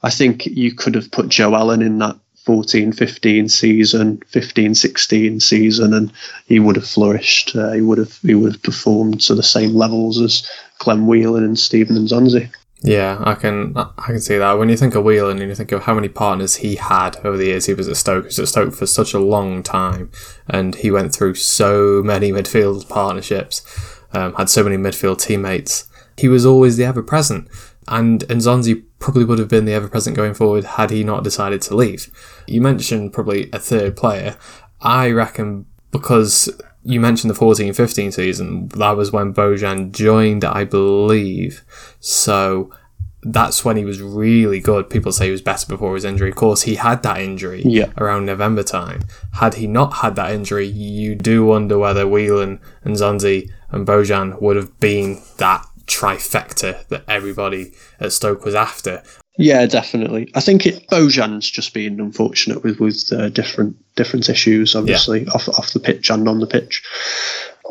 I think you could have put Joe Allen in that 14 15 season, 15 16 season, and he would have flourished. Uh, he would have he would have performed to the same levels as Glenn Whelan and Steven Nzonzi. Yeah, I can I can see that. When you think of Whelan and you think of how many partners he had over the years he was at Stoke, he was at Stoke for such a long time, and he went through so many midfield partnerships, um, had so many midfield teammates. He was always the ever present, and Nzonzi probably would have been the ever present going forward had he not decided to leave. You mentioned probably a third player. I reckon because you mentioned the 14 15 season, that was when Bojan joined, I believe. So that's when he was really good. People say he was better before his injury. Of course, he had that injury yeah. around November time. Had he not had that injury, you do wonder whether Whelan and Nzonzi and Bojan would have been that trifecta that everybody at Stoke was after. Yeah, definitely. I think it, Bojan's just been unfortunate with with uh, different different issues, obviously yeah. off off the pitch and on the pitch.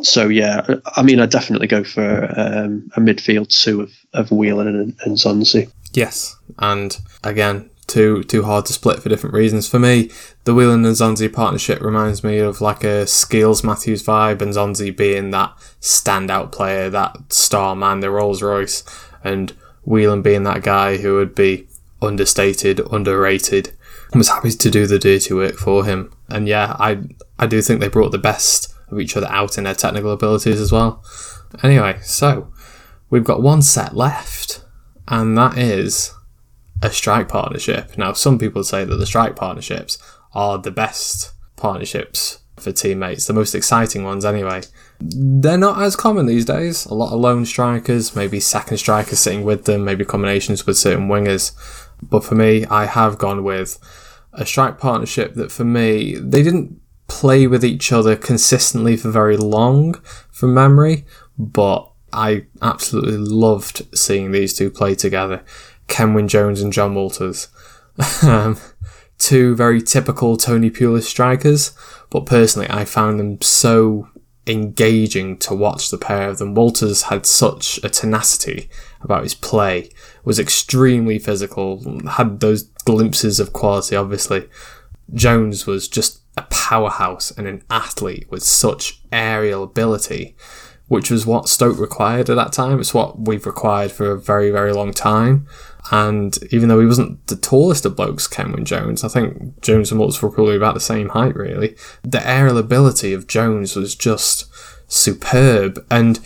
So yeah, I mean, I definitely go for um, a midfield two of of Whelan and, and Nzonzi. Yes, and again, too too hard to split for different reasons. For me, the Whelan and Nzonzi partnership reminds me of like a Skeels Matthews vibe, and Nzonzi being that standout player, that star man, the Rolls Royce, and Whelan being that guy who would be understated, underrated, was happy to do the dirty work for him. And yeah, I I do think they brought the best of each other out in their technical abilities as well. Anyway, so we've got one set left, and that is a strike partnership. Now, some people say that the strike partnerships are the best partnerships for teammates, the most exciting ones anyway. They're not as common these days. A lot of lone strikers, maybe second strikers sitting with them, maybe combinations with certain wingers. But for me, I have gone with a strike partnership that for me, they didn't play with each other consistently for very long from memory, but I absolutely loved seeing these two play together. Kenwyne Jones and John Walters. Um, two very typical Tony Pulis strikers, but personally, I found them so engaging to watch the pair of them. Walters had such a tenacity about his play, was extremely physical, had those glimpses of quality, obviously. Jones was just a powerhouse and an athlete with such aerial ability, which was what Stoke required at that time. It's what we've required for a very, very long time. And even though he wasn't the tallest of blokes, Kenwyne Jones, I think Jones and Walters were probably about the same height, really. The aerial ability of Jones was just superb and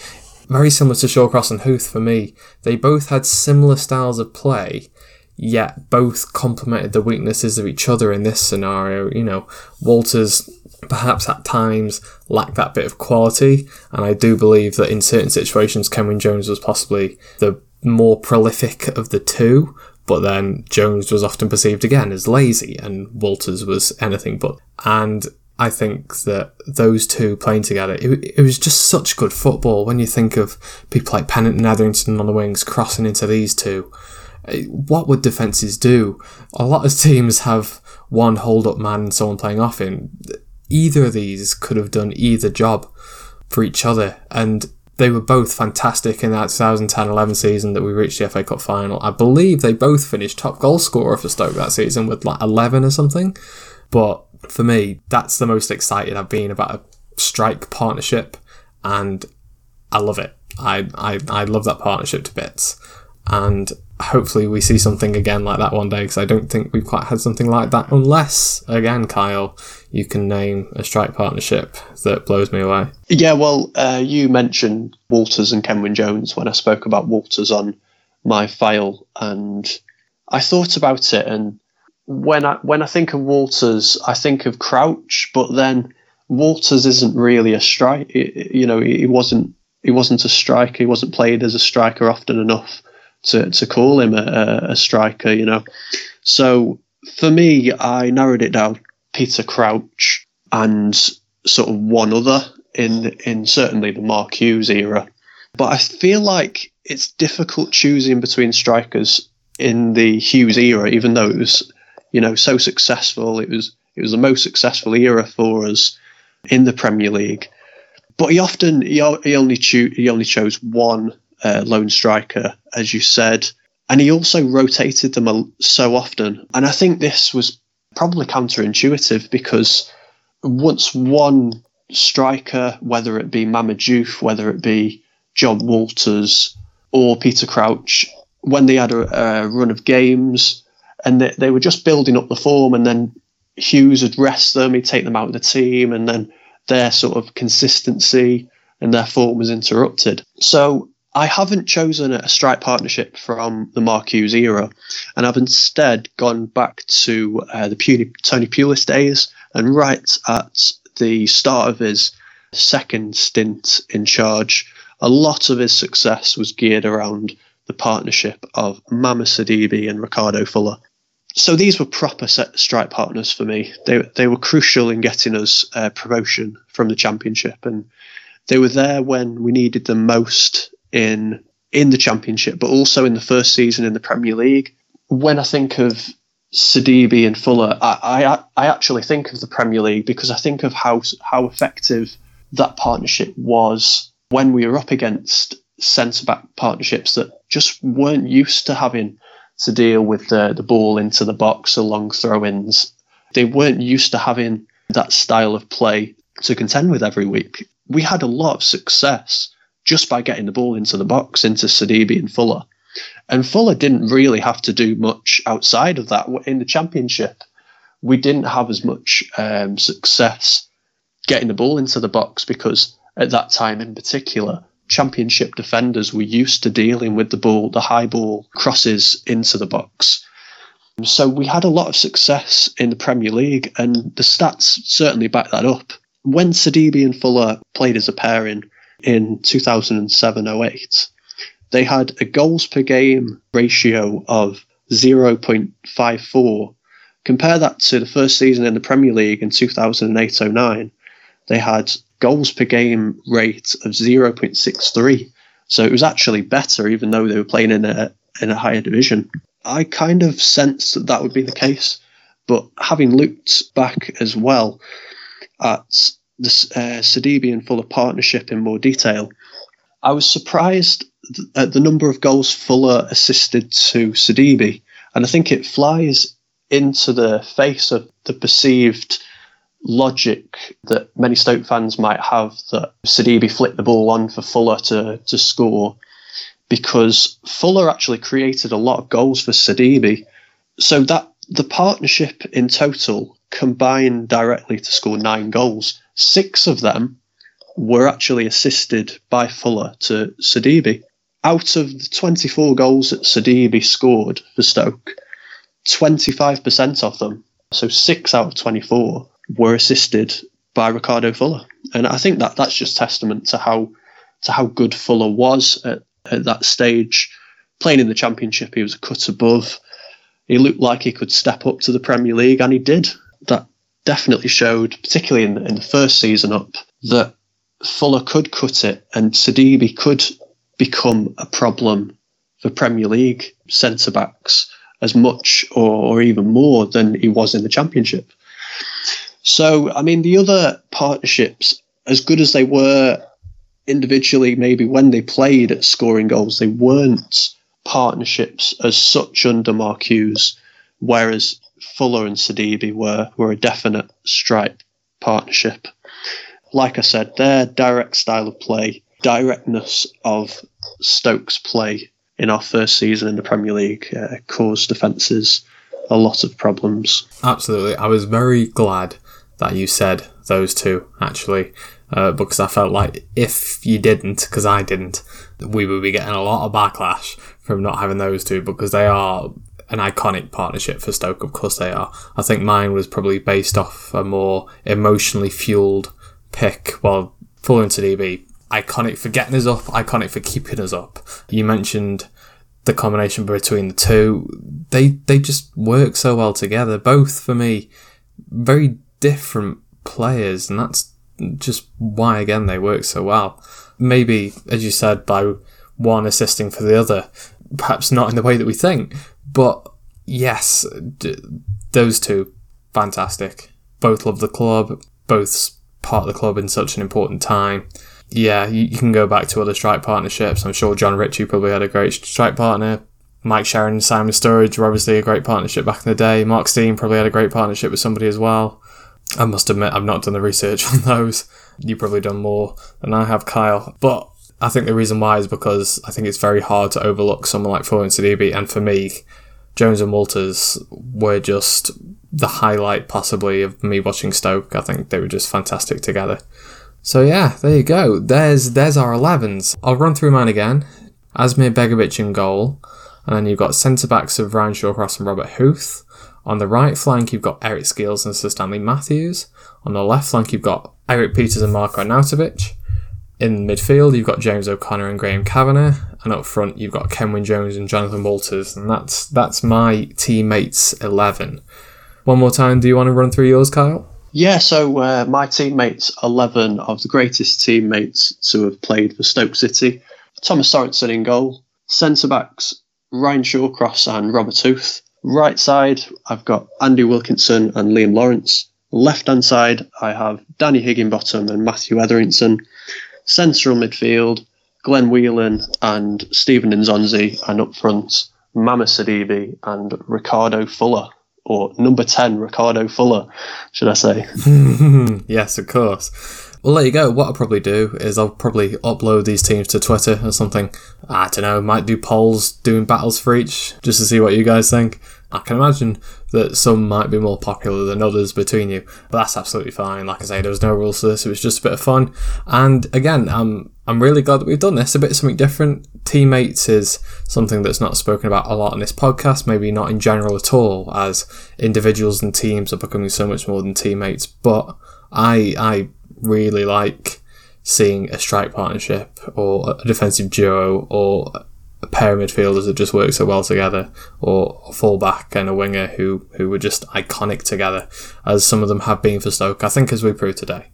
very similar to Shawcross and Huth for me. They both had similar styles of play, yet both complemented the weaknesses of each other in this scenario. You know, Walters perhaps at times lacked that bit of quality, and I do believe that in certain situations, Kenwyne Jones was possibly the more prolific of the two, but then Jones was often perceived again as lazy, and Walters was anything but. And I think that those two playing together, it, it was just such good football when you think of people like Pennant and Etherington on the wings crossing into these two. Eh, what would defences do? A lot of teams have one hold up man and someone playing off him. Either of these could have done either job for each other, and they were both fantastic in that 2010-11 season that we reached the FA Cup final. I believe they both finished top goal scorer for Stoke that season with like 11 or something. But for me, that's the most excited I've been about a strike partnership, and I love it. I, I, I love that partnership to bits. And hopefully we see something again like that one day because I don't think we've quite had something like that unless again Kyle you can name a strike partnership that blows me away. Yeah, well, uh, you mentioned Walters and Kenwyne Jones when I spoke about Walters on my file, and I thought about it. And when I when I think of Walters, I think of Crouch, but then Walters isn't really a strike. You know, he wasn't he wasn't a striker. He wasn't played as a striker often enough to, to call him a, a striker, you know. So for me, I narrowed it down Peter Crouch and sort of one other in in certainly the Mark Hughes era. But I feel like it's difficult choosing between strikers in the Hughes era, even though it was, you know, so successful. It was it was the most successful era for us in the Premier League. But he often he, he only cho- he only chose one uh, lone striker, as you said. And he also rotated them so often. And I think this was probably counterintuitive because once one striker, whether it be Mamadou, whether it be John Walters or Peter Crouch, when they had a, a run of games and they, they were just building up the form, and then Hughes would rest them, he'd take them out of the team, and then their sort of consistency and their form was interrupted. So I haven't chosen a strike partnership from the Mark Hughes era, and I've instead gone back to uh, the Tony Pulis days, and right at the start of his second stint in charge, a lot of his success was geared around the partnership of Mama Sidibe and Ricardo Fuller. So these were proper strike partners for me. They they were crucial in getting us uh, promotion from the championship, and they were there when we needed them most in in the championship, but also in the first season in the Premier League. When I think of Sidibe and Fuller, I, I, I actually think of the Premier League because I think of how how effective that partnership was when we were up against centre back partnerships that just weren't used to having to deal with the, the ball into the box or long throw ins. They weren't used to having that style of play to contend with every week. We had a lot of success just by getting the ball into the box into Sidibe and Fuller. And Fuller didn't really have to do much outside of that in the championship. We didn't have as much um, success getting the ball into the box because at that time in particular, championship defenders were used to dealing with the ball, the high ball crosses into the box. So we had a lot of success in the Premier League, and the stats certainly back that up. When Sidibe and Fuller played as a pairing, in 2007 08, they had a goals per game ratio of 0.54. Compare that to the first season in the Premier League in 2008 09, they had goals per game rate of 0.63. So it was actually better, even though they were playing in a in a higher division. I kind of sensed that that would be the case, but having looked back as well at the uh, Sidibe and Fuller partnership in more detail, I was surprised th- at the number of goals Fuller assisted to Sidibe, and I think it flies into the face of the perceived logic that many Stoke fans might have that Sidibe flicked the ball on for Fuller to, to score because Fuller actually created a lot of goals for Sidibe. So that the partnership in total combined directly to score nine goals. Six of them were actually assisted by Fuller to Sidibe. Out of the 24 goals that Sidibe scored for Stoke, 25% of them, so six out of 24, were assisted by Ricardo Fuller. And I think that that's just testament to how to how good Fuller was at, at that stage. Playing in the championship, he was a cut above. He looked like he could step up to the Premier League, and he did. Definitely showed, particularly in, in the first season up, that Fuller could cut it and Sidibe could become a problem for Premier League centre backs as much or, or even more than he was in the Championship. So, I mean, the other partnerships, as good as they were individually, maybe when they played at scoring goals, they weren't partnerships as such under Mark Hughes, whereas Fuller and Sidibe were, were a definite strike partnership. Like I said, their direct style of play, directness of Stokes' play in our first season in the Premier League uh, caused defences a lot of problems. Absolutely. I was very glad that you said those two, actually, uh, because I felt like if you didn't, because I didn't, we would be getting a lot of backlash from not having those two because they are an iconic partnership for Stoke. Of course, they are. I think mine was probably based off a more emotionally fueled pick, while Fuller and Sidibe, iconic for getting us up, iconic for keeping us up. You mentioned the combination between the two. They they just work so well together. Both for me, very different players, and that's just why again they work so well. Maybe, as you said, by one assisting for the other, perhaps not in the way that we think, but yes, d- those two, fantastic. Both love the club, both part of the club in such an important time. Yeah, you, you can go back to other strike partnerships. I'm sure John Ritchie probably had a great strike partner. Mike Sheron and Simon Sturridge were obviously a great partnership back in the day. Mark Stein probably had a great partnership with somebody as well. I must admit, I've not done the research on those. You've probably done more than I have, Kyle. But I think the reason why is because I think it's very hard to overlook someone like Florian Sidibe. And for me, Jones and Walters were just the highlight, possibly, of me watching Stoke. I think they were just fantastic together. So yeah, there you go. There's there's our 11s. I'll run through mine again. Asmir Begovic in goal. And then you've got centre backs of Ryan Shawcross and Robert Huth. On the right flank, you've got Eric Skeels and Sir Stanley Matthews. On the left flank, you've got Erik Pieters and Marko Arnautovic. In midfield, you've got James O'Connor and Graham Kavanagh, and up front, you've got Kenwyne Jones and Jonathan Walters, and that's that's my teammates eleven. One more time, do you want to run through yours, Kyle? Yeah, so uh, my teammates, 11 of the greatest teammates to have played for Stoke City. Thomas Sorensen in goal. Centre backs, Ryan Shawcross and Robert Huth. Right side, I've got Andy Wilkinson and Liam Lawrence. Left hand side, I have Danny Higginbotham and Matthew Etherington. Central midfield, Glenn Whelan and Steven Nzonzi. And up front, Mama Sidibe and Ricardo Fuller. Or number 10, Ricardo Fuller, should I say. yes, of course. Well, there you go. What I'll probably do is I'll probably upload these teams to Twitter or something. I don't know, might do polls doing battles for each just to see what you guys think. I can imagine that some might be more popular than others between you, but that's absolutely fine. Like I say, there was no rules to this; it was just a bit of fun. And again, I'm I'm really glad that we've done this. A bit of something different. Teammates is something that's not spoken about a lot on this podcast, maybe not in general at all, as individuals and teams are becoming so much more than teammates. But I I really like seeing a strike partnership or a defensive duo or pair of midfielders that just work so well together, or a fullback and a winger who, who were just iconic together, as some of them have been for Stoke, I think, as we proved today.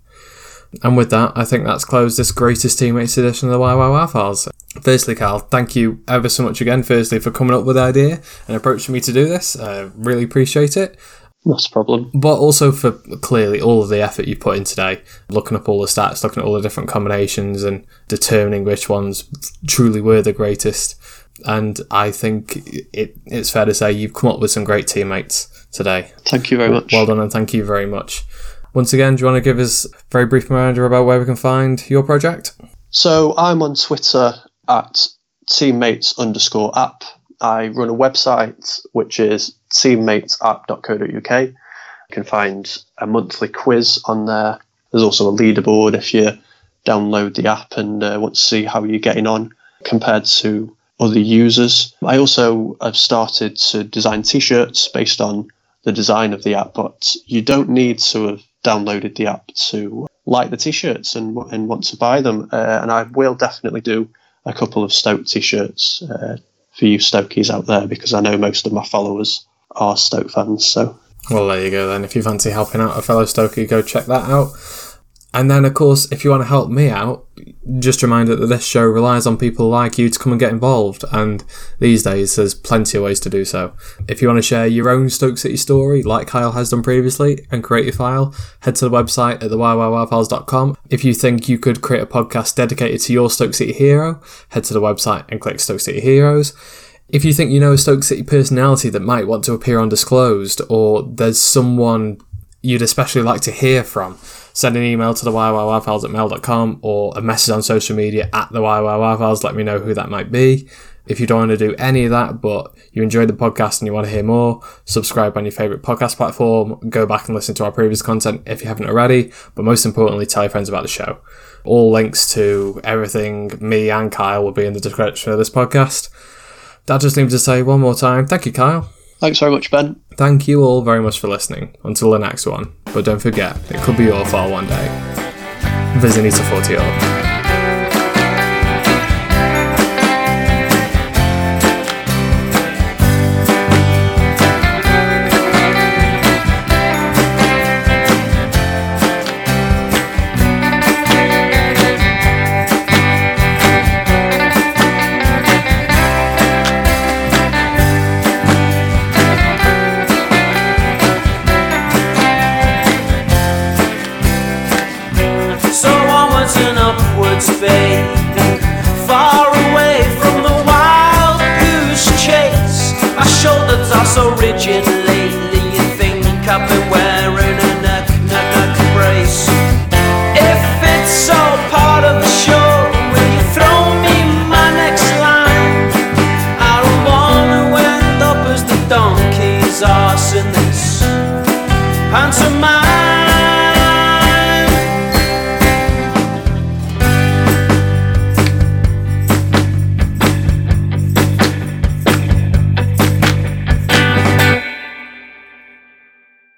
And with that, I think that's closed this greatest teammates edition of the YYY Files. Firstly, Carl, thank you ever so much again, firstly, for coming up with the idea and approaching me to do this. I really appreciate it. Not a problem. but also for clearly all of the effort you put in today, looking up all the stats, looking at all the different combinations, and determining which ones truly were the greatest. And I think it, it's fair to say you've come up with some great teammates today. Thank you very much. Well done, and thank you very much. Once again, do you want to give us a very brief reminder about where we can find your project? So I'm on Twitter at teammates underscore app. I run a website which is teammatesapp.co.uk. You can find a monthly quiz on there. There's also a leaderboard if you download the app and uh, want to see how you're getting on compared to other users. I also have started to design t-shirts based on the design of the app, but you don't need to have downloaded the app to like the t-shirts and, and want to buy them. Uh, and I will definitely do a couple of Stoke t-shirts uh, for you Stokies out there because I know most of my followers are Stoke fans. So Well, there you go then. If you fancy helping out a fellow Stokey, go check that out. And then, of course, if you want to help me out, just a reminder that this show relies on people like you to come and get involved. And these days, there's plenty of ways to do so. If you want to share your own Stoke City story, like Kyle has done previously, and create a file, head to the website at theyyyfiles.com. If you think you could create a podcast dedicated to your Stoke City hero, head to the website and click Stoke City Heroes. If you think you know a Stoke City personality that might want to appear on Disclosed, or there's someone you'd especially like to hear from, send an email to the yyywfiles at mail.com or a message on social media at the yyywfiles. Let me know who that might be. If you don't want to do any of that, but you enjoyed the podcast and you want to hear more, subscribe on your favourite podcast platform. Go back and listen to our previous content if you haven't already. But most importantly, tell your friends about the show. All links to everything me and Kyle will be in the description of this podcast. That just leaves to say one more time, thank you, Kyle. thanks very much, Ben. Thank you all very much for listening. Until the next one. But don't forget, it could be your fault one day. Visinita 40 So